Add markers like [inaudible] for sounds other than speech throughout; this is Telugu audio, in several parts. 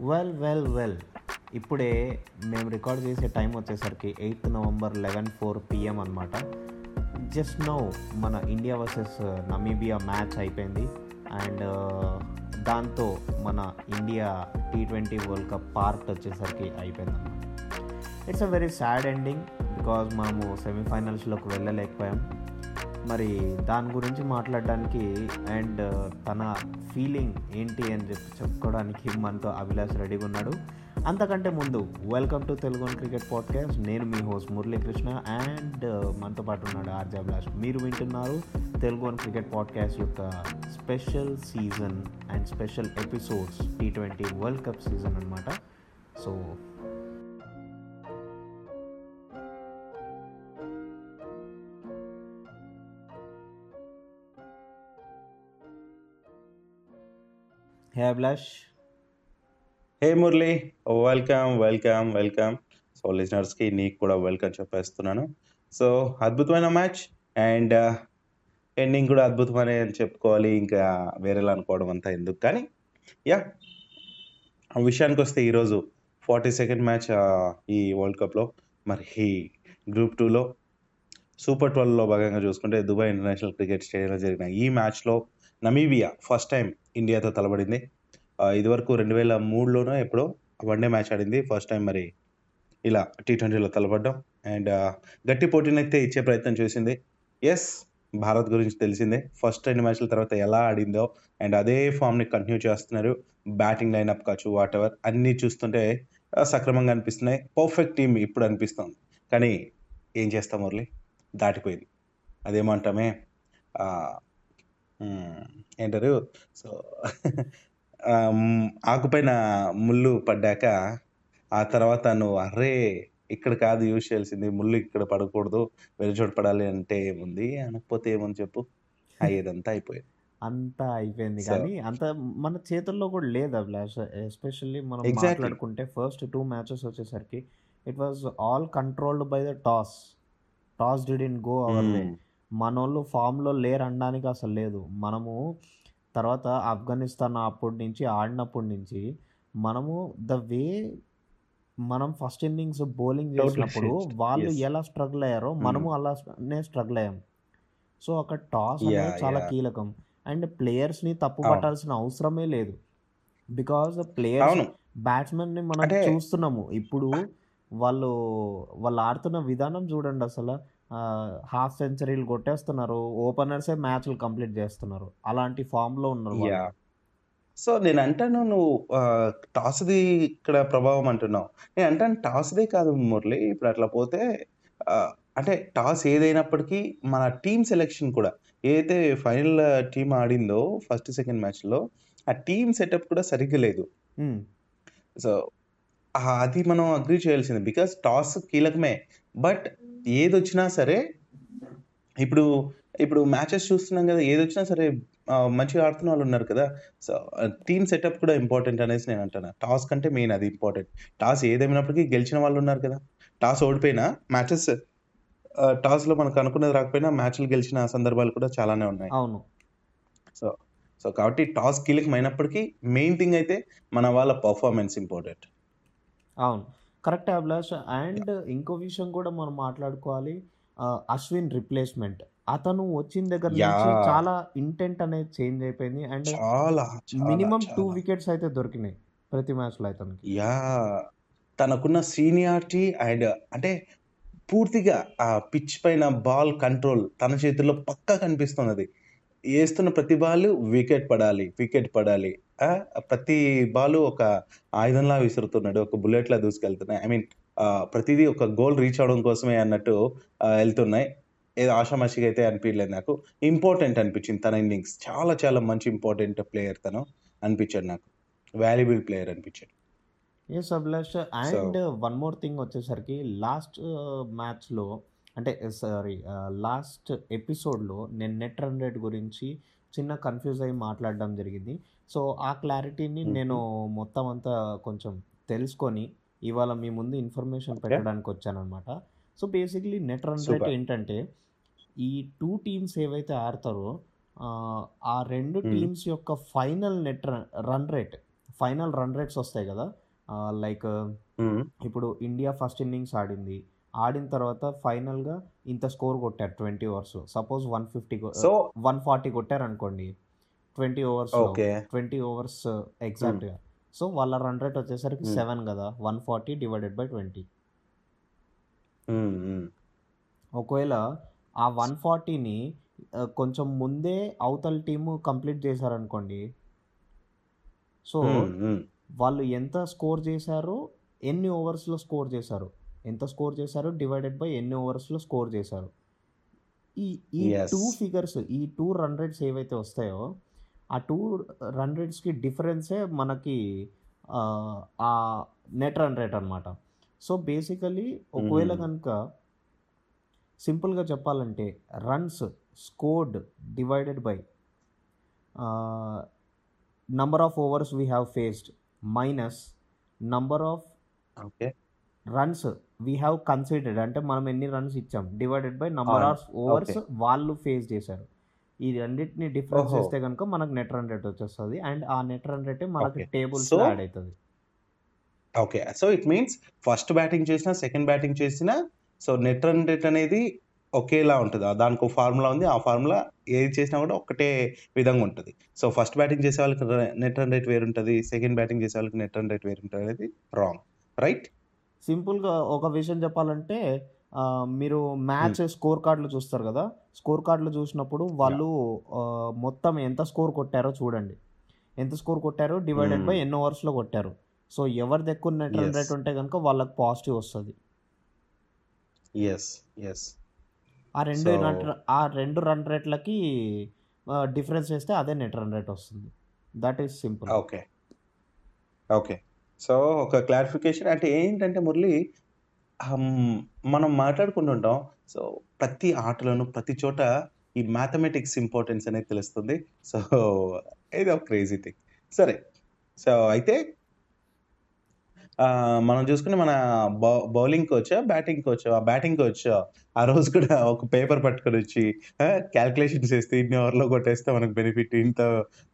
వెల్ వెల్ వెల్ ఇప్పుడే మేము రికార్డ్ చేసే టైం వచ్చేసరికి eighth November eleven four PM అనమాట జస్ట్ నో మన ఇండియా వర్సెస్ నమీబియా మ్యాచ్ అయిపోయింది. అండ్ uh, దాంతో మన India T twenty world cup part వచ్చేసరికి అయిపోయింది అనమాట it's a very sad ending because మనము సెమీఫైనల్స్లోకి వెళ్ళలేకపోయాం. మరి దాని గురించి మాట్లాడడానికి అండ్ తన ఫీలింగ్ ఏంటి అని చెప్పి చెప్పుకోవడానికి మనతో అభిలాష్ రెడీగా ఉన్నాడు. అంతకంటే ముందు welcome to Telugu cricket podcast నేను మీ హోస్ట్ మురళీకృష్ణ అండ్ మనతో పాటు ఉన్నాడు ఆర్జే అభిలాష్. మీరు వింటున్నారు తెలుగు క్రికెట్ పాడ్కాస్ట్ యొక్క special season and special episodes T twenty world cup season అనమాట so hey Abhilash hey Murali welcome welcome welcome so లిజనర్స్కి నీకు కూడా వెల్కమ్ చెప్పేస్తున్నాను. సో అద్భుతమైన మ్యాచ్ అండ్ ఎండింగ్ కూడా అద్భుతమైన అని చెప్పుకోవాలి. ఇంకా వేరేలా అనుకోవడం అంతా ఎందుకు? కానీ యా విషయానికి వస్తే ఈరోజు ఫార్టీ సెకండ్ మ్యాచ్ ఈ వరల్డ్ కప్లో మరి గ్రూప్ టూలో సూపర్ ట్వెల్వ్లో భాగంగా చూసుకుంటే దుబాయ్ ఇంటర్నేషనల్ క్రికెట్ స్టేడియంలో జరిగిన ఈ మ్యాచ్లో నమీబియా ఫస్ట్ టైం ఇండియాతో తలబడింది ఇదివరకు రెండు వేల మూడులోనో ఎప్పుడో వన్డే మ్యాచ్ ఆడింది. ఫస్ట్ టైం మరి ఇలా టీ ట్వంటీలో తలపడ్డం. అండ్ గట్టి పోటీని అయితే ఇచ్చే ప్రయత్నం చేసింది. ఎస్ భారత్ గురించి తెలిసిందే. ఫస్ట్ రెండు మ్యాచ్ల తర్వాత ఎలా ఆడిందో అండ్ అదే ఫామ్ని కంటిన్యూ చేస్తున్నారు. బ్యాటింగ్ లైనప్ కావచ్చు వాట్ ఎవర్ అన్నీ చూస్తుంటే సక్రమంగా అనిపిస్తున్నాయి. పర్ఫెక్ట్ టీం ఇప్పుడు అనిపిస్తుంది. కానీ ఏం చేస్తాం మురళి? దాటిపోయింది. అదేమంటామే? ఏంటారు? సో [laughs] ఆకుపైన ముళ్ళు పడ్డాక ఆ తర్వాత నువ్వు అర్రే ఇక్కడ కాదు యూజ్ చేయాల్సింది ముళ్ళు ఇక్కడ పడకూడదు వేరే చోట పడాలి అంటే ఏముంది? అనకపోతే ఏముంది చెప్పు. అయ్యేదంతా అయిపోయింది. అంతా అయిపోయింది కానీ అంత మన చేతుల్లో కూడా లేదు అభిలాష్ ఎస్పెషల్లీ మనం. మాట్లాడుకుంటే ఫస్ట్ టూ మ్యాచెస్ వచ్చేసరికి it was all controlled by the toss. Toss did go our way. మనోళ్ళు ఫామ్లో లేరు అనడానికి అసలు లేదు మనము తర్వాత ఆఫ్ఘనిస్తాన్ అప్పటి నుంచి ఆడినప్పటి నుంచి మనము ద వే మనం ఫస్ట్ ఇన్నింగ్స్ బౌలింగ్ చేసినప్పుడు. వాళ్ళు. ఎలా స్ట్రగుల్ అయ్యారో మనము అలానే స్ట్రగుల్ అయ్యాం సో అక్కడ టాస్ అనేది చాలా. కీలకం అండ్ ప్లేయర్స్ని తప్పు. పట్టాల్సిన అవసరమే లేదు బికాజ్ ప్లేయర్స్ బ్యాట్స్మెన్ని మనం చూస్తున్నాము ఇప్పుడు వాళ్ళు వాళ్ళు ఆడుతున్న విధానం చూడండి అసలు హాఫ్ సెంచరీలు కొట్టేస్తున్నారు. ఓపెనర్సే మ్యాచ్లు కంప్లీట్ చేస్తున్నారు. అలాంటి ఫామ్లో ఉన్నారు సో నేను అంటాను నువ్వు టాస్ది ఇక్కడ ప్రభావం అంటున్నావు. నేను అంటాను టాస్దే కాదు మురళి. ఇప్పుడు అట్లా పోతే అంటే టాస్ ఏదైనప్పటికీ మన టీం సెలెక్షన్ కూడా ఏదైతే ఫైనల్ టీం ఆడిందో ఫస్ట్ సెకండ్ మ్యాచ్లో ఆ టీం సెటప్ కూడా సరిగ్గా లేదు. సో అది మనం అగ్రి చేయాల్సింది. Because toss కీలకమే. బట్ ఏది వచ్చినా సరే ఇప్పుడు ఇప్పుడు మ్యాచెస్ చూస్తున్నాం కదా ఏది వచ్చినా సరే మంచిగా ఆడుతున్న వాళ్ళు ఉన్నారు కదా. సో టీమ్ సెటప్ కూడా ఇంపార్టెంట్ అనేసి నేను అంటాను టాస్ కంటే మెయిన్ అది ఇంపార్టెంట్ టాస్ ఏదేమైనప్పటికీ గెలిచిన వాళ్ళు ఉన్నారు కదా. టాస్ ఓడిపోయినా మ్యాచెస్ టాస్లో మనకు అనుకున్నది రాకపోయినా మ్యాచ్లు గెలిచిన సందర్భాలు కూడా చాలానే ఉన్నాయి. అవును. సో సో కాబట్టి టాస్ కీలకమైనప్పటికీ మెయిన్ థింగ్ అయితే మన వాళ్ళ పర్ఫార్మెన్స్ ఇంపార్టెంట్ అవును. కరెక్ట్ అభిలాష్. అండ్ ఇంకో విషయం కూడా మనం మాట్లాడుకోవాలి. అశ్విన్ రిప్లేస్మెంట్. అతను వచ్చిన దగ్గర నుంచి. చాలా ఇంటెంట్ అనేది చేంజ్ అయిపోయింది. అండ్ చాలా మినిమం టూ. వికెట్స్ అయితే దొరికినాయి ప్రతి మ్యాచ్లో అతనికి. యా తనకున్న సీనియారిటీ అండ్ అంటే పూర్తిగా ఆ పిచ్ పైన బాల్ కంట్రోల్ తన చేతుల్లో పక్కా కనిపిస్తున్నది. వేస్తున్న ప్రతి బాల్ వికెట్ పడాలి వికెట్ పడాలి. ప్రతి బాల్ ఒక ఆయుధంలా విసురుతున్నాడు ఒక బుల్లెట్లా దూసుకెళ్తున్నాయి. ఐ మీన్ ప్రతిదీ ఒక గోల్ రీచ్ అవడం కోసమే అన్నట్టు వెళ్తున్నాయి. ఏదో ఆషామాషిగా అయితే అనిపించలేదు నాకు. ఇంపార్టెంట్ అనిపించింది తన ఇన్నింగ్స్. చాలా చాలా మంచి ఇంపార్టెంట్ ప్లేయర్ తను అనిపించాడు నాకు. వాల్యుబుల్ ప్లేయర్ అనిపించాడు. Yes Abhilash and one more thing వచ్చేసరికి లాస్ట్ మ్యాచ్లో అంటే సారీ లాస్ట్ ఎపిసోడ్లో నేను నెట్ రన్ రేట్ గురించి చిన్న కన్ఫ్యూజ్ అయ్యి మాట్లాడడం జరిగింది సో ఆ క్లారిటీని. నేను మొత్తం అంతా కొంచెం తెలుసుకొని ఇవాళ మీ ముందు ఇన్ఫర్మేషన్. పెట్టడానికి వచ్చానమాట so basically net run rate. ఏంటంటే ఈ టూ టీమ్స్ ఏవైతే ఆడతారో ఆ, రెండు. టీమ్స్ యొక్క final net run rate final run rates వస్తాయి కదా లైక్. ఇప్పుడు ఇండియా ఫస్ట్ ఇన్నింగ్స్ ఆడింది ఆడిన తర్వాత ఫైనల్గా ఇంత స్కోర్ కొట్టారు twenty overs suppose one fifty so one forty కొట్టారు అనుకోండి ట్వంటీ ఓవర్స్ ట్వంటీ ఓవర్స్ ఎగ్జాక్ట్గా సో వాళ్ళ రన్ రేట్ వచ్చేసరికి Hmm. సెవెన్ కదా one forty divided by twenty hmm. ఒకవేళ ఆ వన్ ఫార్టీని కొంచెం ముందే అవతల టీము కంప్లీట్ చేశారనుకోండి సో. వాళ్ళు ఎంత స్కోర్ చేశారో ఎన్ని ఓవర్స్లో స్కోర్ చేశారు ఎంత స్కోర్ చేశారు డివైడెడ్ బై ఎన్ని ఓవర్స్లో స్కోర్ చేశారు ఈ ఈ. టూ ఫిగర్స్ ఈ టూ రన్ రేట్స్ ఏవైతే వస్తాయో ఆ టూ రన్ రేట్స్కి డిఫరెన్సే మనకి ఆ, నెట్ రన్ రేట్ అనమాట సో బేసికలీ ఒకవేళ Mhm. కనుక సింపుల్గా చెప్పాలంటే runs scored divided by number of overs we have faced minus number of runs we have considered అంటే మనం ఎన్ని రన్స్ ఇచ్చాం? Divided by number of overs. వాళ్ళు ఫేస్ చేశారు. ఈ రెండింటిని డిఫరెన్స్. చేస్తే కనుక మనకు నెట్ రన్ రేట్ వచ్చేస్తుంది. అండ్ ఆ నెట్ రన్ రేట్ మనకి So- యాడ్ అవుతుంది. Okay so it means first batting చేసినా సెకండ్ బ్యాటింగ్ చేసినా సో నెట్ రన్ రేట్ అనేది ఒకేలా ఉంటుంది. దానికి ఒక ఫార్ములా ఉంది. ఆ ఫార్ములా ఏది చేసినా కూడా ఒకటే విధంగా ఉంటుంది. సో ఫస్ట్ బ్యాటింగ్ చేసే వాళ్ళకి నెట్ రన్ రేట్ వేరుంటుంది. సెకండ్ బ్యాటింగ్ చేసే వాళ్ళకి నెట్ రన్ రేట్ వేరుంటుంది అనేది రాంగ్ రైట్ సింపుల్గా ఒక విషయం చెప్పాలంటే మీరు మ్యాచ్ స్కోర్ కార్డులు చూస్తారు కదా? స్కోర్ కార్డులు చూసినప్పుడు వాళ్ళు మొత్తం ఎంత స్కోర్ కొట్టారో చూడండి. ఎంత స్కోర్ కొట్టారో డివైడెడ్. బై ఎన్ని ఓవర్స్లో కొట్టారు. సో ఎవరిది ఎక్కువ నెట్ రన్. రేట్ ఉంటే కనుక వాళ్ళకి పాజిటివ్ వస్తుంది. ఎస్ ఎస్ ఆ రెండు ఆ రెండు రన్ రేట్లకి డిఫరెన్స్ చేస్తే అదే నెట్ రన్ రేట్ వస్తుంది. That is simple okay okay so ఒక క్లారిఫికేషన్ అంటే ఏంటంటే మురళి మనం మాట్లాడుకుంటుంటాం. సో ప్రతి ఆటలను ప్రతి చోట ఈ మ్యాథమెటిక్స్ ఇంపార్టెన్స్ అనేది తెలుస్తుంది. సో ఇది ఒక క్రేజీ థింగ్ సరే. సో అయితే మనం చూసుకుని మన బౌ బౌలింగ్ కోచ్ బ్యాటింగ్ కోచ్ ఆ బ్యాటింగ్ కోచ్ ఆ రోజు కూడా ఒక పేపర్ పట్టుకొని వచ్చి క్యాల్కులేషన్స్ చేస్తే ఇన్ని ఓవర్లో కొట్టేస్తే మనకు బెనిఫిట్ ఇంత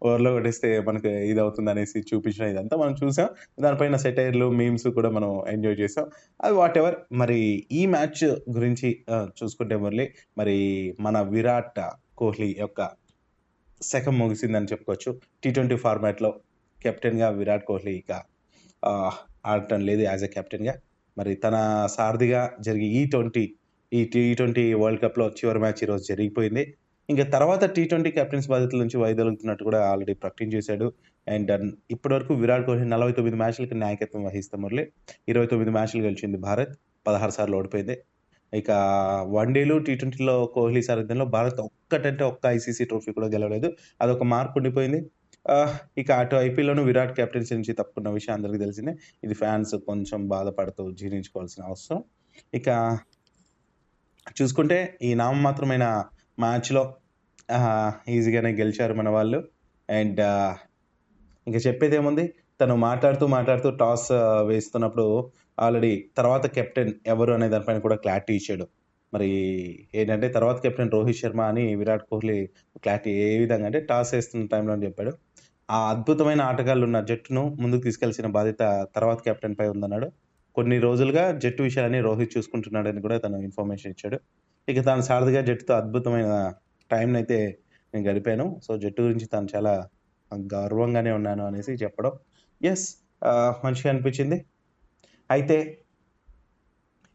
ఓవర్లో కొట్టేస్తే మనకు ఇది అవుతుంది అనేసి చూపించిన ఇదంతా మనం చూసాం. దానిపైన సెటైర్లు మీమ్స్ కూడా మనం ఎంజాయ్ చేసాం. అది వాట్ ఎవర్ మరి ఈ మ్యాచ్ గురించి చూసుకుంటే మురళి మరి మన విరాట్ కోహ్లీ యొక్క శకం ముగిసిందని చెప్పుకోవచ్చు. టీ ట్వంటీ ఫార్మాట్లో కెప్టెన్గా విరాట్ కోహ్లీ ఇక ఆడటం లేదు యాజ్ ఎ కెప్టెన్గా. మరి తన సారథిగా జరిగి ఈ ట్వంటీ ఈ టీ ట్వంటీ వరల్డ్ కప్లో చివరి మ్యాచ్ ఈరోజు జరిగిపోయింది. ఇంకా తర్వాత టీ ట్వంటీ కెప్టెన్స్ బాధ్యతల నుంచి వైదొలుగుతున్నట్టు కూడా ఆల్రెడీ ప్రకటించేశాడు అండ్ ఇప్పటివరకు విరాట్ కోహ్లీ నలభై తొమ్మిది మ్యాచ్లకి నాయకత్వం వహిస్తాం మురళి. ఇరవై తొమ్మిది మ్యాచ్లు గెలిచింది భారత్. పదహారు సార్లు ఓడిపోయింది. ఇక వన్డేలు టీ ట్వంటీలో కోహ్లీ సారథ్యంలో భారత్ ఒక్కటంటే ఒక్క ఐసీసీ ట్రోఫీ కూడా గెలవలేదు. అదొక మార్పు ఉండిపోయింది. ఇక అటు ఐపీఎల్లోనూ విరాట్ కెప్టెన్సీ నుంచి తప్పుకున్న విషయం అందరికీ తెలిసిందే. ఇది ఫ్యాన్స్ కొంచెం బాధపడుతూ జీర్ణించుకోవాల్సిన అవసరం. ఇక చూసుకుంటే ఈ నామమాత్రమైన మ్యాచ్లో ఈజీగానే గెలిచారు మన వాళ్ళు. అండ్ ఇంకా చెప్పేది ఏముంది? తను మాట్లాడుతూ మాట్లాడుతూ టాస్ వేస్తున్నప్పుడు ఆల్రెడీ తర్వాత కెప్టెన్ ఎవరు అనే దానిపైన కూడా క్లారిటీ ఇచ్చాడు. మరి ఏంటంటే తర్వాత కెప్టెన్ రోహిత్ శర్మ అని విరాట్ కోహ్లీ క్లారిటీ ఏ విధంగా అంటే టాస్ వేస్తున్న టైంలో అని చెప్పాడు. ఆ అద్భుతమైన ఆటగాళ్ళు ఉన్న జట్టును ముందుకు తీసుకెళ్ళిన బాధ్యత తర్వాత కెప్టెన్ పై ఉందన్నాడు. కొన్ని రోజులుగా జట్టు విషయాన్ని రోహిత్ చూసుకుంటున్నాడని కూడా తను ఇన్ఫర్మేషన్ ఇచ్చాడు. ఇక తాను సారథిగా జట్టుతో అద్భుతమైన టైంని అయితే నేను గడిపాను. సో జట్టు గురించి తాను చాలా గర్వంగానే ఉన్నాను అనేసి చెప్పడం. ఎస్ మంచిగా అనిపించింది. అయితే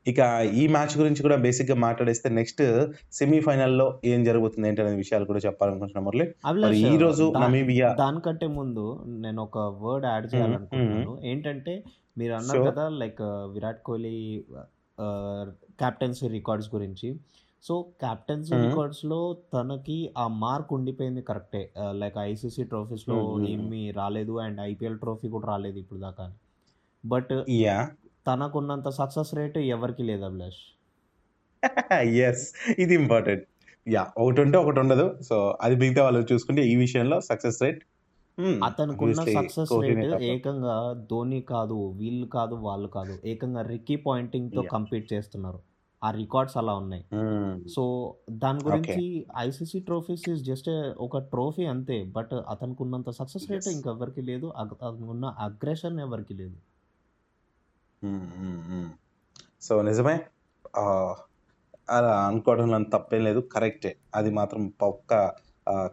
ఇక ఈ మ్యాచ్ గురించి కూడా బేసిక్గా మాట్లాడేస్తే నెక్స్ట్ సెమీఫైనల్లో ఏం జరుగుతుంది ఏంటి అనే విషయాలు కూడా చెప్పాలనుకుంటున్నాం మురళి. మరి ఈ రోజు నమీబియా దానికంటే ముందు నేను ఒక వర్డ్ యాడ్ చేయాలనుకుంటున్నాను. ఏంటంటే మీరు అన్నారు. కదా like Virat Kohli captaincy records గురించి. So captaincy. రికార్డ్స్లో తనకి ఆ మార్క్ ఉండిపోయింది కరెక్టే. లైక్ ఐసీసీ ట్రోఫీస్లో. ఏమీ రాలేదు అండ్ ఐపీఎల్ ట్రోఫీ కూడా రాలేదు ఇప్పుడు దాకా బట్ తనకున్నంత సక్సెస్ రేట్ ఎవరికి లేదు అభిలాష్. [laughs] ఎస్ ఇది ఇంపార్టెంట్ యా ఒకటి ఉంటే ఒకటి ఉండదు. సో అది మిగతా వాళ్ళు చూసుకుంటే ఈ విషయంలో సక్సెస్ రేట్ అతనుకున్న సక్సెస్ రేట్ ఏకంగా ధోని కాదు వీళ్ళు కాదు వాళ్ళు కాదు ఏకంగా రిక్కీ పాయింటింగ్తో. కంపీట్ చేస్తున్నారు. ఆ రికార్డ్స్ అలా ఉన్నాయి. సో దాని ఓకే గురించి ఐసీసీ ట్రోఫీస్ ఈజ్ జస్ట్ ఒక ట్రోఫీ అంతే. బట్ అతనికి ఉన్నంత సక్సెస్ రేట్ ఇంకెవరికి లేదు. అగ్- అతనికి ఉన్న అగ్రెషన్ ఎవరికి లేదు. సో నిజమే. అలా అనుకోవడంలో అంత తప్పేం లేదు. కరెక్టే. అది మాత్రం పక్క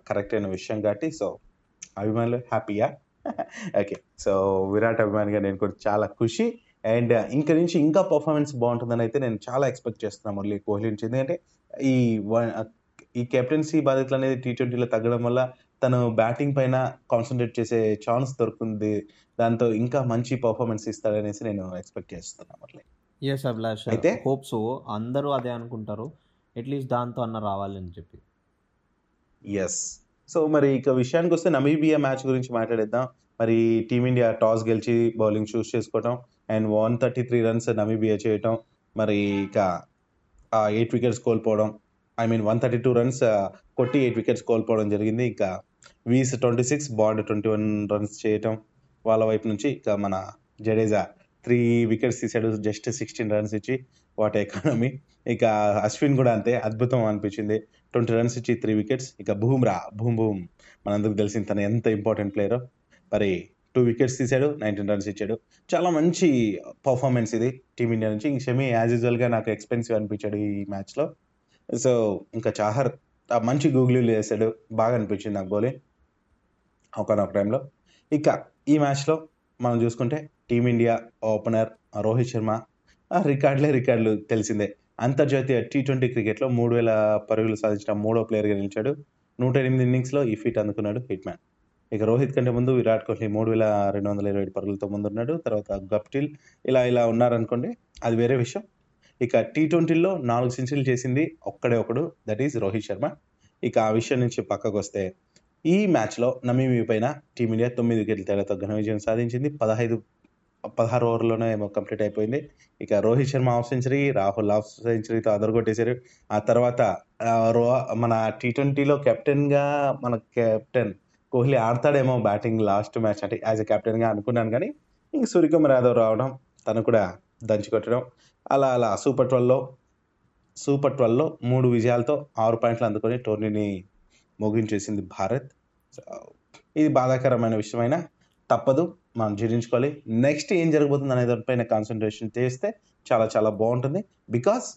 కరెక్ట్ అయిన విషయం కాబట్టి సో అభిమానులు హ్యాపీయా? [laughs] ఓకే. సో విరాట్ అభిమానిగా నేను కూడా చాలా ఖుషి. అండ్ ఇంక నుంచి ఇంకా పర్ఫార్మెన్స్ బాగుంటుందని అయితే నేను చాలా ఎక్స్పెక్ట్ చేస్తున్నాను మురళీ కోహ్లీ నుంచి ఎందుకంటే ఈ వన్- ఈ కెప్టెన్సీ బాధ్యతలు అనేది టీ ట్వంటీలో తగ్గడం వల్ల తను బ్యాటింగ్ పైన కాన్సన్ట్రేట్ చేసే ఛాన్స్ దొరుకుతుంది. దాంతో ఇంకా మంచి పర్ఫార్మెన్స్ ఇస్తాడనేసి నేను ఎక్స్పెక్ట్ చేస్తున్నాను ఎస్ అభిలాష్. అయితే? హోప్ సో అందరూ అదే అనుకుంటారు. అట్లీస్ట్ దాంతో అన్న రావాలని చెప్పి. ఎస్ సో మరి ఇక విషయానికి వస్తే నమీబియా మ్యాచ్ గురించి మాట్లాడేద్దాం. మరి టీమిండియా టాస్ గెలిచి బౌలింగ్ చూస్ చేసుకోవటం and one thirty three runs Namibia చేయటం. మరి ఇక ఎయిట్ వికెట్స్ కోల్పోవడం. I mean one thirty two runs కొట్టి ఎయిట్ వికెట్స్ కోల్పోవడం జరిగింది. ఇక Wiese twenty six Baard twenty one runs చేయటం వాళ్ళ వైపు నుంచి ఇక మన జడేజా త్రీ వికెట్స్ తీసాడు జస్ట్ సిక్స్టీన్ రన్స్ ఇచ్చి. What economy. ఇక అశ్విన్ కూడా అంతే అద్భుతం అనిపించింది. ట్వంటీ రన్స్ ఇచ్చి త్రీ వికెట్స్. ఇక బూమ్రా భూమ్ భూమ్ మనందరికి తెలిసింది తను ఎంత ఇంపార్టెంట్ ప్లేయర్ మరి టూ వికెట్స్ తీసాడు నైన్టీన్ రన్స్ ఇచ్చాడు. చాలా మంచి పర్ఫార్మెన్స్ ఇది టీమిండియా నుంచి. ఇంక షమి యాజ్ యూజువల్గా నాకు ఎక్స్పెన్సివ్ అనిపించాడు ఈ మ్యాచ్లో సో ఇంకా చాహర్ మంచి గూగులీలు చేశాడు. బాగా అనిపించింది నాకు బౌలింగ్. ఒకనొక టైంలో. ఇక ఈ మ్యాచ్లో మనం చూసుకుంటే టీమిండియా ఓపెనర్ రోహిత్ శర్మ ఆ రికార్డులే రికార్డులు తెలిసిందే. అంతర్జాతీయ టీ ట్వంటీ క్రికెట్లో మూడు వేల పరుగులు సాధించిన మూడో ప్లేయర్గా నిలిచాడు. నూట ఎనిమిది ఇన్నింగ్స్లో ఈ ఫీట్ అందుకున్నాడు హిట్ మ్యాన్ ఇక రోహిత్ కంటే ముందు విరాట్ కోహ్లీ మూడు వేల రెండు వందల ఇరవై ఏడు పరుగులతో ముందున్నాడు. తర్వాత గప్టిల్ ఇలా ఇలా ఉన్నారనుకోండి అది వేరే విషయం. ఇక టీ ట్వంటీలో నాలుగు సెంచరీలు చేసింది ఒక్కడే ఒకడు దట్ ఈజ్ రోహిత్ శర్మ. ఇక ఆ విషయం నుంచి పక్కకు వస్తే ఈ మ్యాచ్లో నమీబీ పైన టీమిండియా తొమ్మిది వికెట్ల తేడాతో ఘన విజయం సాధించింది. పదహైదు పదహారు ఓవర్లోనే ఏమో కంప్లీట్ అయిపోయింది. ఇక Rohit Sharma half century Rahul half సెంచరీతో అదరగొట్టేశారు. ఆ తర్వాత రో మన టీ ట్వంటీలో కెప్టెన్గా మన కెప్టెన్ కోహ్లీ ఆడతాడేమో బ్యాటింగ్ లాస్ట్ మ్యాచ్ అంటే యాజ్ ఎ కెప్టెన్గా అనుకున్నాను కానీ ఇంక సూర్యకుమార్ యాదవ్ రావడం తను కూడా దంచి కొట్టడం అలా అలా. సూపర్ ట్వెల్వ్లో సూపర్ ట్వెల్వ్లో మూడు విజయాలతో ఆరు పాయింట్లు అందుకొని టోర్నీని ముగించేసింది భారత్. ఇది బాధాకరమైన విషయమైనా తప్పదు. మనం జీర్ణించుకోవాలి. నెక్స్ట్ ఏం జరగబోతుంది అనే దానిపైన కాన్సన్ట్రేషన్ చేస్తే చాలా చాలా బాగుంటుంది. బికాస్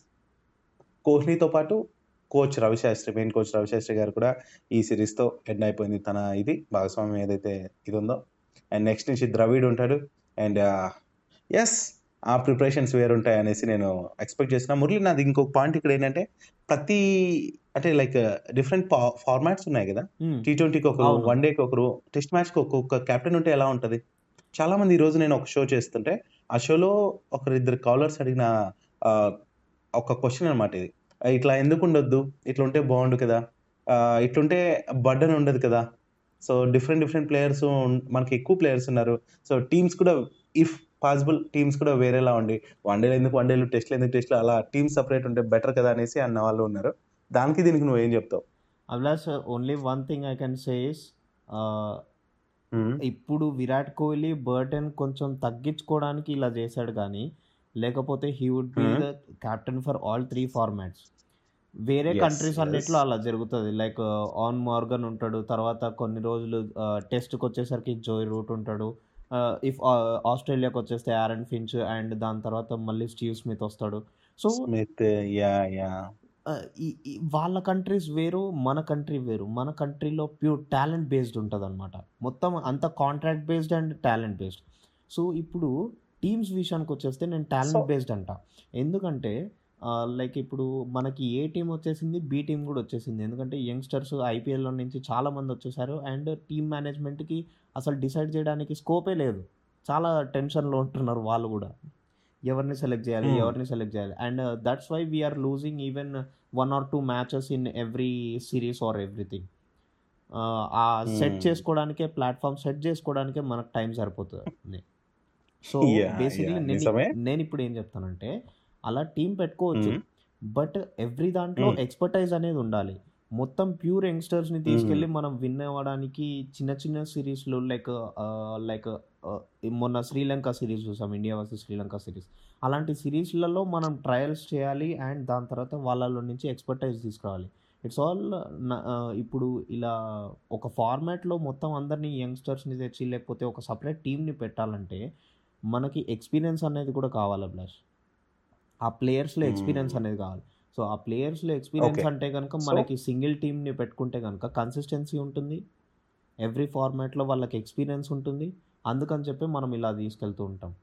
కోహ్లీతో పాటు coach Ravi Shastri main coach Ravi Shastri గారు కూడా ఈ సిరీస్తో ఎండ్ అయిపోయింది తన ఇది. భాగస్వామ్యం ఏదైతే ఇది ఉందో అండ్ నెక్స్ట్ నుంచి ద్రవిడ్ ఉంటాడు. అండ్ ఎస్ uh, ఆ ప్రిపరేషన్స్ వేరుంటాయి అనేసి నేను ఎక్స్పెక్ట్ చేసిన మురళి నాది ఇంకొక పాయింట్ ఇక్కడ ఏంటంటే ప్రతి అంటే లైక్ డిఫరెంట్ ఫార్మాట్స్ ఉన్నాయి కదా. టీ ట్వంటీకి ఒకరు. వన్ డేకి ఒకరు టెస్ట్ మ్యాచ్కి ఒక్కొక్క కెప్టెన్ ఉంటే ఎలా ఉంటుంది? చాలా మంది ఈ రోజు నేను ఒక షో చేస్తుంటే ఆ షోలో ఒకరిద్దరు కాలర్స్ అడిగిన ఒక క్వశ్చన్ అనమాట ఇది. ఇట్లా ఎందుకు ఉండొద్దు? ఇట్లా ఉంటే బాగుండు కదా? ఇట్లుంటే బర్డన్ ఉండదు కదా? సో డిఫరెంట్ డిఫరెంట్ ప్లేయర్స్ మనకి ఎక్కువ ప్లేయర్స్ ఉన్నారు. సో టీమ్స్ కూడా ఇఫ్ పాసిబుల్ టీమ్స్ కూడా వేరేలా ఉండి వన్ డేలు ఎందుకు వన్ డేలు టెస్ట్లు ఎందుకు టెస్ట్లు అలా టీమ్ సపరేట్ ఉంటే బెటర్ కదా అనేసి అన్న వాళ్ళు ఉన్నారు దానికి దీనికి నువ్వేం చెప్తావు Abhilash only one thing I can says. ఇప్పుడు విరాట్ కోహ్లీ బర్టన్ కొంచెం తగ్గించుకోవడానికి ఇలా చేశాడు కానీ లేకపోతే he would be. The captain for all three formats వేరే కంట్రీస్. అన్నిట్లో అలా జరుగుతుంది లైక్ ఆన్ మార్గన్ ఉంటాడు తర్వాత కొన్ని రోజులు టెస్ట్కి వచ్చేసరికి జోయ్ రూట్ ఉంటాడు ఇఫ్ ఆస్ట్రేలియాకి వచ్చేస్తే ఆరన్ ఫించ్ అండ్ దాని తర్వాత మళ్ళీ స్టీవ్ స్మిత్ వస్తాడు. So Smith yeah yeah. వాళ్ళ కంట్రీస్ వేరు మన కంట్రీ వేరు. మన కంట్రీలో ప్యూర్ టాలెంట్ బేస్డ్ ఉంటుంది అనమాట మొత్తం అంత contract based and talent based. So ఇప్పుడు టీమ్స్ విషయానికి వచ్చేస్తే నేను టాలెంట్ బేస్డ్ అంట. ఎందుకంటే లైక్ ఇప్పుడు మనకి ఏ టీం వచ్చేసింది బి టీం కూడా వచ్చేసింది. ఎందుకంటే యంగ్స్టర్స్ ఐపీఎల్లో నుంచి చాలా మంది వచ్చేసారు. అండ్ టీమ్ మేనేజ్మెంట్కి అసలు డిసైడ్ చేయడానికి స్కోపే లేదు. చాలా టెన్షన్లో ఉంటున్నారు వాళ్ళు కూడా. ఎవరిని సెలెక్ట్ చేయాలి. ఎవరిని సెలెక్ట్ చేయాలి? And that's why we are losing even one or two matches in every series or everything. ఆ సెట్. చేసుకోవడానికే ప్లాట్ఫామ్ సెట్ చేసుకోవడానికే మనకు టైం సరిపోతుంది. సో [laughs] బేసిక్లీ నేను. నేను ఇప్పుడు ఏం చెప్తానంటే అలా టీం పెట్టుకోవచ్చు. బట్ ఎవ్రీ దాంట్లో. ఎక్స్పర్టైజ్ అనేది ఉండాలి. మొత్తం ప్యూర్ యంగ్స్టర్స్ని తీసుకెళ్ళి మనం విన్ అవ్వడానికి చిన్న చిన్న సిరీస్లు లైక్ లైక్ మొన్న శ్రీలంక సిరీస్ చూసాం ఇండియా వర్సెస్ శ్రీలంక సిరీస్. అలాంటి సిరీస్లలో మనం ట్రయల్స్ చేయాలి అండ్ దాని తర్వాత వాళ్ళలో నుంచి ఎక్స్పర్టైజ్ తీసుకురావాలి. ఇట్స్ ఆల్ ఇప్పుడు ఇలా ఒక ఫార్మాట్లో మొత్తం అందరినీ యంగ్స్టర్స్ని తెచ్చి లేకపోతే ఒక సపరేట్ టీంని పెట్టాలంటే మనకి ఎక్స్పీరియన్స్ అనేది కూడా కావాలి అభిలాష్. ఆ ప్లేయర్స్లో ఎక్స్పీరియన్స్ Hmm. అనేది కావాలి సో ఆ ప్లేయర్స్లో ఎక్స్పీరియన్స్. అంటే కనుక మనకి సింగిల్ టీమ్ని పెట్టుకుంటే కనుక కన్సిస్టెన్సీ ఉంటుంది ఎవ్రీ ఫార్మాట్లో వాళ్ళకి ఎక్స్పీరియన్స్ ఉంటుంది అందుకని చెప్పి మనం ఇలా తీసుకెళ్తూ ఉంటాం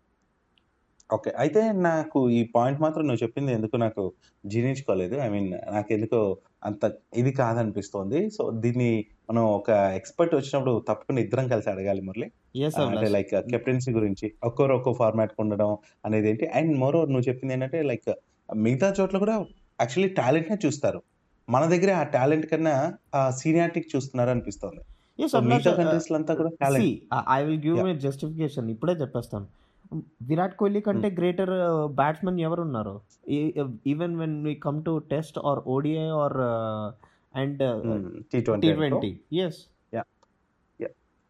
ఓకే. అయితే నాకు ఈ పాయింట్ మాత్రం నువ్వు చెప్పింది ఎందుకో నాకు జీర్ణించుకోలేదు. ఐ మీన్ నాకెందుకో అంత ఇది కాదనిపిస్తోంది. సో, దీన్ని మనం ఒక ఎక్స్‌పర్ట్ వచ్చినప్పుడు తప్పకుండా ఇద్దరం కలిసి అడగాలి మురళి. అంటే లైక్ కెప్టెన్సీ గురించి ఒక్కోరు ఒక్కో ఫార్మాట్‌కి ఉండడం అనేదేంటి అండ్ మోరోవర్ నువ్వు చెప్పిందేంటంటే లైక్ మిగతా చోట్ల కూడా యాక్చువల్లీ టాలెంట్‌నే చూస్తారు. మన దగ్గర ఆ టాలెంట్ కన్నా ఆ సీనియారిటీకి చూస్తున్నారు అనిపిస్తోంది. Talent I will give! My justification ఇప్పుడే చెప్పేస్తాను విరాట్ కోహ్లీ కంటే. గ్రేటర్ బ్యాట్స్మెన్ ఎవరున్నారు even when we come to test or ODI or and hmm. T20 T అనుకో. Twenty yes!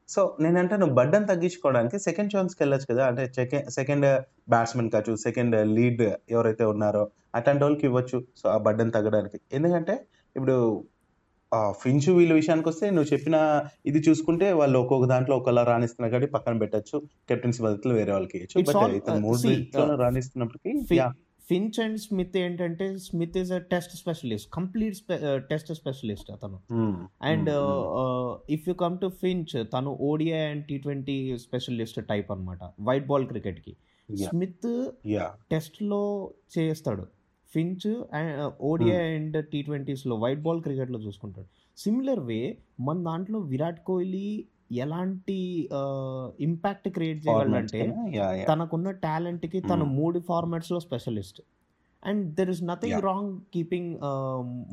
సో, నేనంటాను బర్డెన్ తగ్గించుకోవడానికి సెకండ్ చాన్స్‌కెళ్ళొచ్చు కదా! అంటే సెకండ్ బ్యాట్స్‌మెన్ కావచ్చు, సెకండ్ లీడ్ ఎవరైతే ఉన్నారో అట్లాంటోళ్ళకి ఇవ్వచ్చు. సో, ఆ బర్డెన్ తగ్గడానికి. ఎందుకంటే ఇప్పుడు ఫించ్ వీళ్ళ విషయానికొస్తే నువ్వు చెప్పిన ఇది చూసుకుంటే వాళ్ళు ఒక్కొక్క దాంట్లో ఒకలా రాణిస్తున్నారు కాబట్టి పక్కన పెట్టొచ్చు. కెప్టెన్సీ బాధ్యతలు వేరే వాళ్ళకి. ఇట్స్ బట్ ఇతను మూడు రాణిస్తున్నప్పటికి! ఫించ్ అండ్ స్మిత్ ఏంటంటే Smith is a test specialist complete test specialist అతను. And. If you come to Finch తను ODI and T twenty specialist type అనమాట వైట్ బాల్ క్రికెట్కి యాహ్! Smith yeah! టెస్ట్లో చేస్తాడు Finch and ODI. And T ట్వంటీస్లో white ball క్రికెట్లో చూసుకుంటాడు సిమిలర్ వే మన దాంట్లో విరాట్ కోహ్లీ ఎలాంటి ఇంపాక్ట్ క్రియేట్ ఫార్మాట్స్! యాహ్! తనకున్న టాలెంట్కి తను హ్మ్. మూడు ఫార్మాట్స్లో specialist and there is nothing! Wrong keeping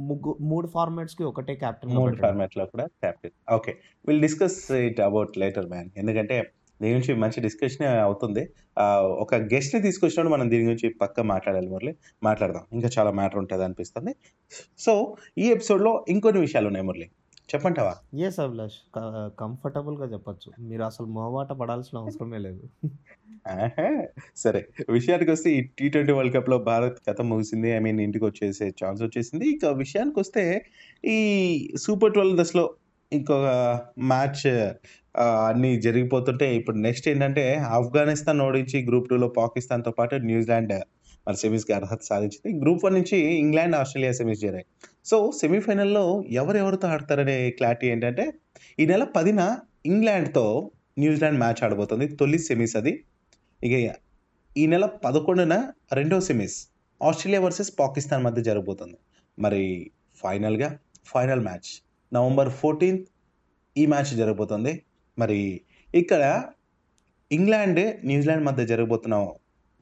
ముగ్గు మూడు ఫార్మాట్స్కి ఒకటే కెప్టెన్గా మూడు పెట్టడం ఫార్మాట్‌లో కూడా captain. Okay. Will discuss it about later man. ఎందుకంటే దీని గురించి మంచి డిస్కషనే అవుతుంది. ఒక గెస్ట్‌ని తీసుకొచ్చినప్పుడు మనం దీని గురించి పక్కా మాట్లాడాలి మురళి. మాట్లాడదాం. ఇంకా చాలా మ్యాటర్ ఉంటది అనిపిస్తుంది. సో, ఈ ఎపిసోడ్‌లో ఇంకొన్ని విషయాలున్నాయి మురళి. చెప్పంటావా? ఎస్ అభిలాష్ కంఫర్టబుల్గా చెప్పొచ్చు మీరు అసలు మొహమాట పడాల్సిన అవసరమే లేదు! సరే. విషయానికొస్తే ఈ టీ20 వరల్డ్ కప్‌లో భారత్ కథ ముగిసింది. ఐ మీన్ ఇంటికొచ్చేసే ఛాన్స్ వచ్చేసింది. ఇక విషయానికొస్తే ఈ సూపర్ 12 దశలో ఇంకొక మ్యాచ్ అన్నీ జరిగిపోతుంటే ఇప్పుడు నెక్స్ట్ ఏంటంటే ఆఫ్ఘనిస్తాన్ ఓడించి గ్రూప్ 2లో పాకిస్తాన్‌తో పాటు న్యూజిలాండ్ మరి సెమీస్‌కి అర్హత సాధించింది. గ్రూప్ 1 నుంచి ఇంగ్లాండ్, ఆస్ట్రేలియా సెమీస్ చేరాయి. సో, సెమీఫైనల్‌లో ఎవరెవరితో ఆడతారనే క్లారిటీ ఏంటంటే ఈ నెల 10న ఇంగ్లాండ్‌తో న్యూజిలాండ్ మ్యాచ్ ఆడబోతుంది. తొలి సెమీస్ అది. ఇక ఈ నెల 11న రెండో సెమీస్ ఆస్ట్రేలియా వర్సెస్ పాకిస్తాన్ మధ్య జరగబోతుంది. మరి ఫైనల్‌గా ఫైనల్ మ్యాచ్ నవంబర్ 14థ్ ఈ మ్యాచ్ జరగబోతుంది. మరి ఇక్కడ ఇంగ్లాండ్, న్యూజిలాండ్ మధ్య జరగబోతున్న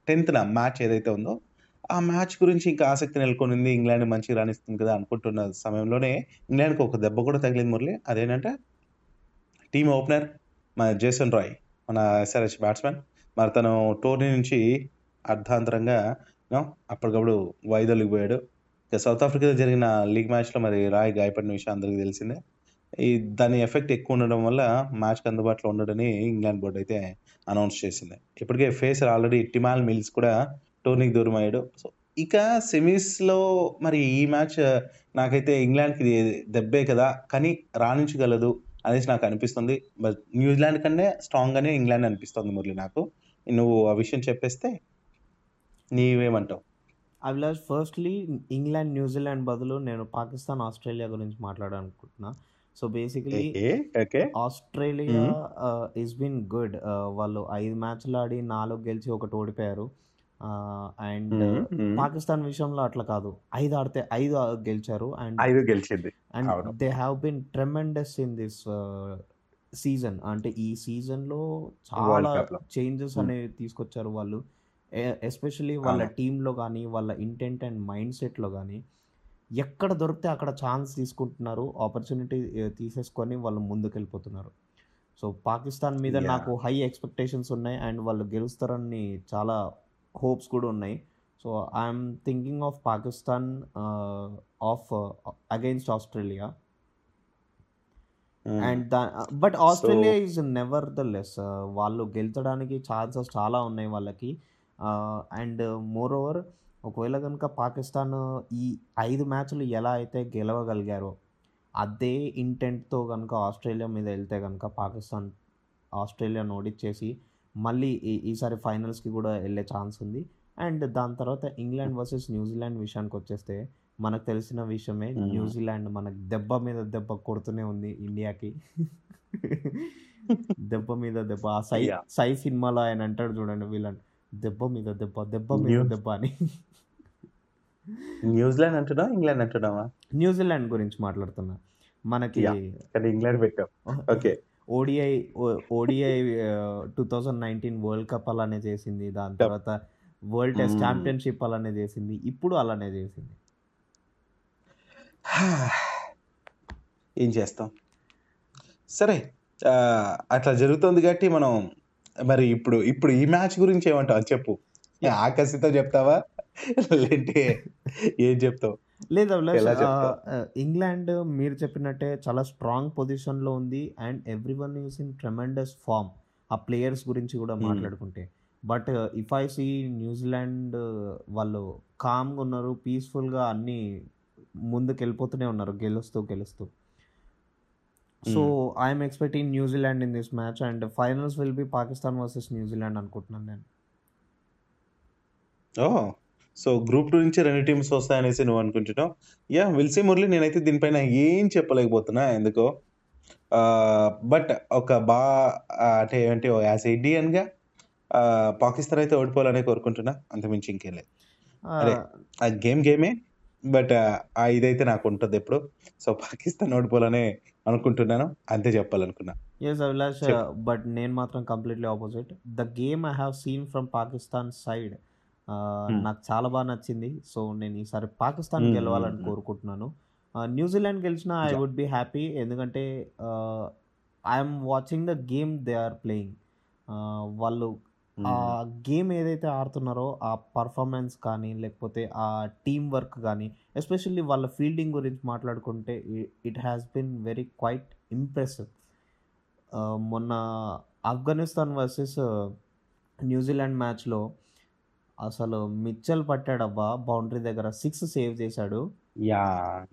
10థ్‌న మ్యాచ్ ఏదైతే ఉందో ఆ మ్యాచ్ గురించి ఇంకా ఆసక్తి నెలకొనింది. ఇంగ్లాండ్ మంచిగా రాణిస్తుంది కదా అనుకుంటున్న సమయంలోనే ఇంగ్లాండ్‌కి ఒక దెబ్బ కూడా తగిలింది మురళి. అదేంటంటే టీమ్ ఓపెనర్ మన జేసన్ రాయ్ మన ఎస్ఆర్‌హెచ్ బ్యాట్స్మెన్ మరి తను టోర్నీ నుంచి అర్ధాంతరంగా అప్పటికప్పుడు వైదొలిగిపోయాడు. ఇక సౌత్ ఆఫ్రికాలో జరిగిన లీగ్ మ్యాచ్‌లో మరి రాయ్ గాయపడిన విషయం అందరికీ తెలిసిందే. ఈ దాని ఎఫెక్ట్ ఎక్కువ ఉండడం వల్ల మ్యాచ్‌కి అందుబాటులో ఉండడని ఇంగ్లాండ్ బోర్డ్ అయితే అనౌన్స్ చేసింది. ఇప్పటికే ఫేసర్ ఆల్రెడీ టిమాల్ మిల్స్ కూడా టోర్నీకి దూరమయ్యాడు. సో, ఇక సెమీస్‌లో మరి ఈ మ్యాచ్ నాకైతే ఇంగ్లాండ్‌కి దెబ్బే కదా! కానీ రాణించగలదు అనేసి నాకు అనిపిస్తుంది. బట్ న్యూజిలాండ్ కన్నా స్ట్రాంగ్‌గానే ఇంగ్లాండ్ అనిపిస్తుంది మురళి నాకు. నువ్వు ఆ విషయం చెప్పేస్తే నీవేమంటావు? Abhilash firstly England, New Zealand బదులు నేను పాకిస్తాన్, ఆస్ట్రేలియా గురించి మాట్లాడాలనుకుంటున్నా. So, basically. Australia is been good. వాళ్ళు 5 మ్యాచ్‌లు ఆడి 4 గెలిచి ఒకటి ఓడిపోయారు. అండ్. పాకిస్తాన్ విషయంలో అట్లా కాదు. 5 ఆడితే 5 గెలిచారు. అండ్ 5 గెలిచింది. And. They have been tremendous in this season. అంటే ఈ సీజన్‌లో చాలా. చేంజెస్. అనేవి తీసుకొచ్చారు వాళ్ళు. ఎ ఎస్పెషల్లీ వాళ్ళ. టీమ్‌లో గానీ, వాళ్ళ ఇంటెంట్ అండ్ మైండ్ సెట్‌లో గానీ, ఎక్కడ దొరికితే అక్కడ ఛాన్స్ తీసుకుంటున్నారు. ఆపర్చునిటీ తీసేసుకొని వాళ్ళు ముందుకెళ్ళిపోతున్నారు. సో, పాకిస్తాన్ మీద! నాకు హై ఎక్స్‌పెక్టేషన్స్ ఉన్నాయి. అండ్ వాళ్ళు గెలుస్తారని చాలా హోప్స్ కూడా ఉన్నాయి. So I'm thinking of Pakistan of against Australia and the but Australia is nevertheless వాళ్ళు గెలిచడానికి ఛాన్సెస్ చాలా ఉన్నాయి వాళ్ళకి. అండ్ మోర్ ఓవర్ ఒకవేళ కనుక పాకిస్తాన్ ఈ ఐదు మ్యాచ్లు ఎలా అయితే గెలవగలిగారో అదే ఇంటెంట్తో కనుక ఆస్ట్రేలియా మీద వెళ్తే కనుక పాకిస్తాన్ ఆస్ట్రేలియాను ఓడిచ్చేసి మళ్ళీ ఈ ఈసారి ఫైనల్స్కి కూడా వెళ్ళే ఛాన్స్ ఉంది. అండ్ దాని తర్వాత ఇంగ్లాండ్ వర్సెస్ న్యూజిలాండ్ విషయానికి వచ్చేస్తే మనకు తెలిసిన విషయమే. న్యూజిలాండ్ మనకు దెబ్బ మీద దెబ్బ కొడుతూనే ఉంది ఇండియాకి. దెబ్బ మీద దెబ్బ. ఆ సై. సై సినిమాలో ఆయన అంటాడు చూడండి వీళ్ళని దెబ్బ మీద దెబ్బ దెబ్బ మీద దెబ్బ అని. న్యూజిలాండ్ అంటున్నా ఇంగ్లాండ్ అంటున్నావా న్యూజిలాండ్ గురించి మాట్లాడుతున్నా. మనకి ఇంగ్లాండ్ పెట్టాం [laughs] okay. ODI ODI two thousand nineteen world cup అలానే చేసింది. దాని తర్వాత వరల్డ్ టెస్ట్ Mm. ఛాంపియన్షిప్ అలానే చేసింది. ఇప్పుడు అలానే చేసింది. [sighs] ఏం చేస్తాం? సరే అట్లా జరుగుతుంది కాబట్టి మనం మరి ఇప్పుడు ఇప్పుడు ఈ మ్యాచ్ గురించి ఏమంటావు? చెప్పు. ఆకర్షితో చెప్తావా? లేదంటే ఏం చెప్తావు? లేదు ఇంగ్లాండ్ మీరు చెప్పినట్టే చాలా స్ట్రాంగ్ పొజిషన్లో ఉంది and every one is in tremendous form ఆ ప్లేయర్స్ గురించి కూడా Hmm. మాట్లాడుకుంటే. But if I see New Zealand వాళ్ళు కామ్గా ఉన్నారు పీస్ఫుల్గా అన్ని ముందుకు వెళ్ళిపోతూనే ఉన్నారు గెలుస్తూ గెలుస్తూ. So I'm expecting New Zealand in this match and finals will be Pakistan versus New Zealand అనుకుంటున్నాను నేను. సో గ్రూప్ టూ నుంచి రెండు టీమ్స్ వస్తాయనేసి నువ్వు అనుకుంటున్నావు యా విల్సీ మురళి నేనైతే దీనిపైన ఏం చెప్పలేకపోతున్నా ఎందుకో బట్ ఒక బా అంటే ఏంటి యాజ్ ఇండియన్గా పాకిస్తాన్ అయితే ఓడిపోవాలనే కోరుకుంటున్నా అంతమించి ఇంకేం లేదు అదే. ఆ గేమ్ గేమే బట్ ఆ ఇదైతే నాకు ఉంటుంది ఎప్పుడు సో పాకిస్తాన్ ఓడిపోవాలనే అనుకుంటున్నాను అంతే చెప్పాలనుకున్నా ఎస్ అభిలాష్. బట్ నేను మాత్రం completely opposite the game I have seen from Pakistan side. నాకు చాలా బాగా నచ్చింది. సో నేను ఈసారి పాకిస్తాన్ గెలవాలని. కోరుకుంటున్నాను. న్యూజిలాండ్ గెలిచినా ఐ. Would be happy. ఎందుకంటే I'm watching the game they are playing. వాళ్ళు ఆ గేమ్ ఏదైతే ఆడుతున్నారో ఆ పర్ఫార్మెన్స్ కానీ లేకపోతే ఆ టీమ్ వర్క్ కానీ ఎస్పెషల్లీ వాళ్ళ ఫీల్డింగ్ గురించి మాట్లాడుకుంటే it has been very quite impressive. మొన్న ఆఫ్ఘనిస్తాన్ వర్సెస్ న్యూజిలాండ్ మ్యాచ్లో అసలు మిచ్చల్ పట్టాడబ్బా బౌండరీ దగ్గర సిక్స్ సేవ్ చేశాడు. Yeah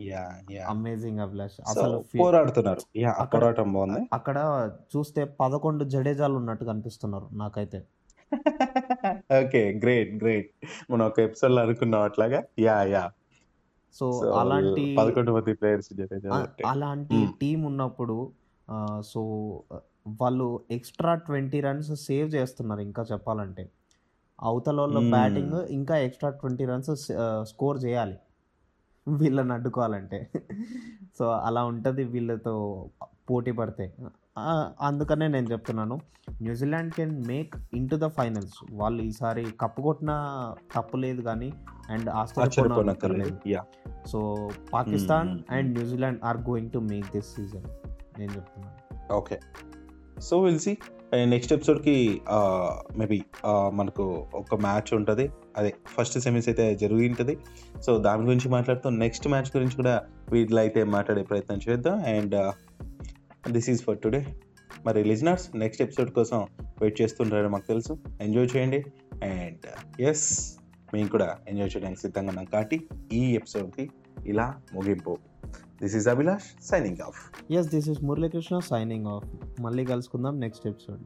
yeah yeah. Amazing Abhilash. అసలు పోరాడుతున్నారు. యా పోరాటం బాగుంది. అక్కడ చూస్తే పదకొండు జడేజాలు ఉన్నట్టు కనిపిస్తున్నారు నాకైతే. [laughs] Okay great great. మనం ఒక ఎపిసోడ్లో అనుకున్నాం అట్లాగా? Yeah yeah. సో అలాంటి పదకొండు మంది ప్లేయర్స్ అలాంటి Hmm. టీం ఉన్నప్పుడు ఆ, సో వాళ్ళు ఎక్స్ట్రా ట్వంటీ రన్స్ సేవ్ చేస్తున్నారు ఇంకా చెప్పాలంటే. అవతల వాళ్ళ. బ్యాటింగ్ ఇంకా ఎక్స్ట్రా ట్వంటీ రన్స్ స్కోర్ చేయాలి. వీళ్ళని అడ్డుకోవాలంటే. సో అలా ఉంటుంది వీళ్ళతో పోటీ పడితే. అందుకనే నేను చెప్తున్నాను. New Zealand can make in to the finals. వాళ్ళు ఈసారి కప్పు కొట్టిన తప్పు లేదు కానీ and ఆశ్చర్యపోనక్కర్లేదు so Pakistan. And New Zealand are going to make this season. నేను చెప్తున్నాను. Okay so will see next ఎపిసోడ్కి maybe మనకు ఒక మ్యాచ్ ఉంటుంది. అదే ఫస్ట్ సెమీస్ అయితే జరిగి ఉంటుంది సో దాని గురించి మాట్లాడుతూ నెక్స్ట్ మ్యాచ్ గురించి కూడా వీటిలో అయితే మాట్లాడే ప్రయత్నం చేద్దాం. And this is for today మరి లిజనర్స్ నెక్స్ట్ ఎపిసోడ్ కోసం వెయిట్ చేస్తుంటారని మాకు తెలుసు. ఎంజాయ్ చేయండి. అండ్ ఎస్ మేము కూడా ఎంజాయ్ చేయడానికి సిద్ధంగా ఉన్నాం. కాబట్టి ఈ ఎపిసోడ్కి ఇలా ముగింపు. This is Abhilash signing off yes this is Muralikrishna signing off మళ్ళీ కలుసుకుందాం నెక్స్ట్ ఎపిసోడ్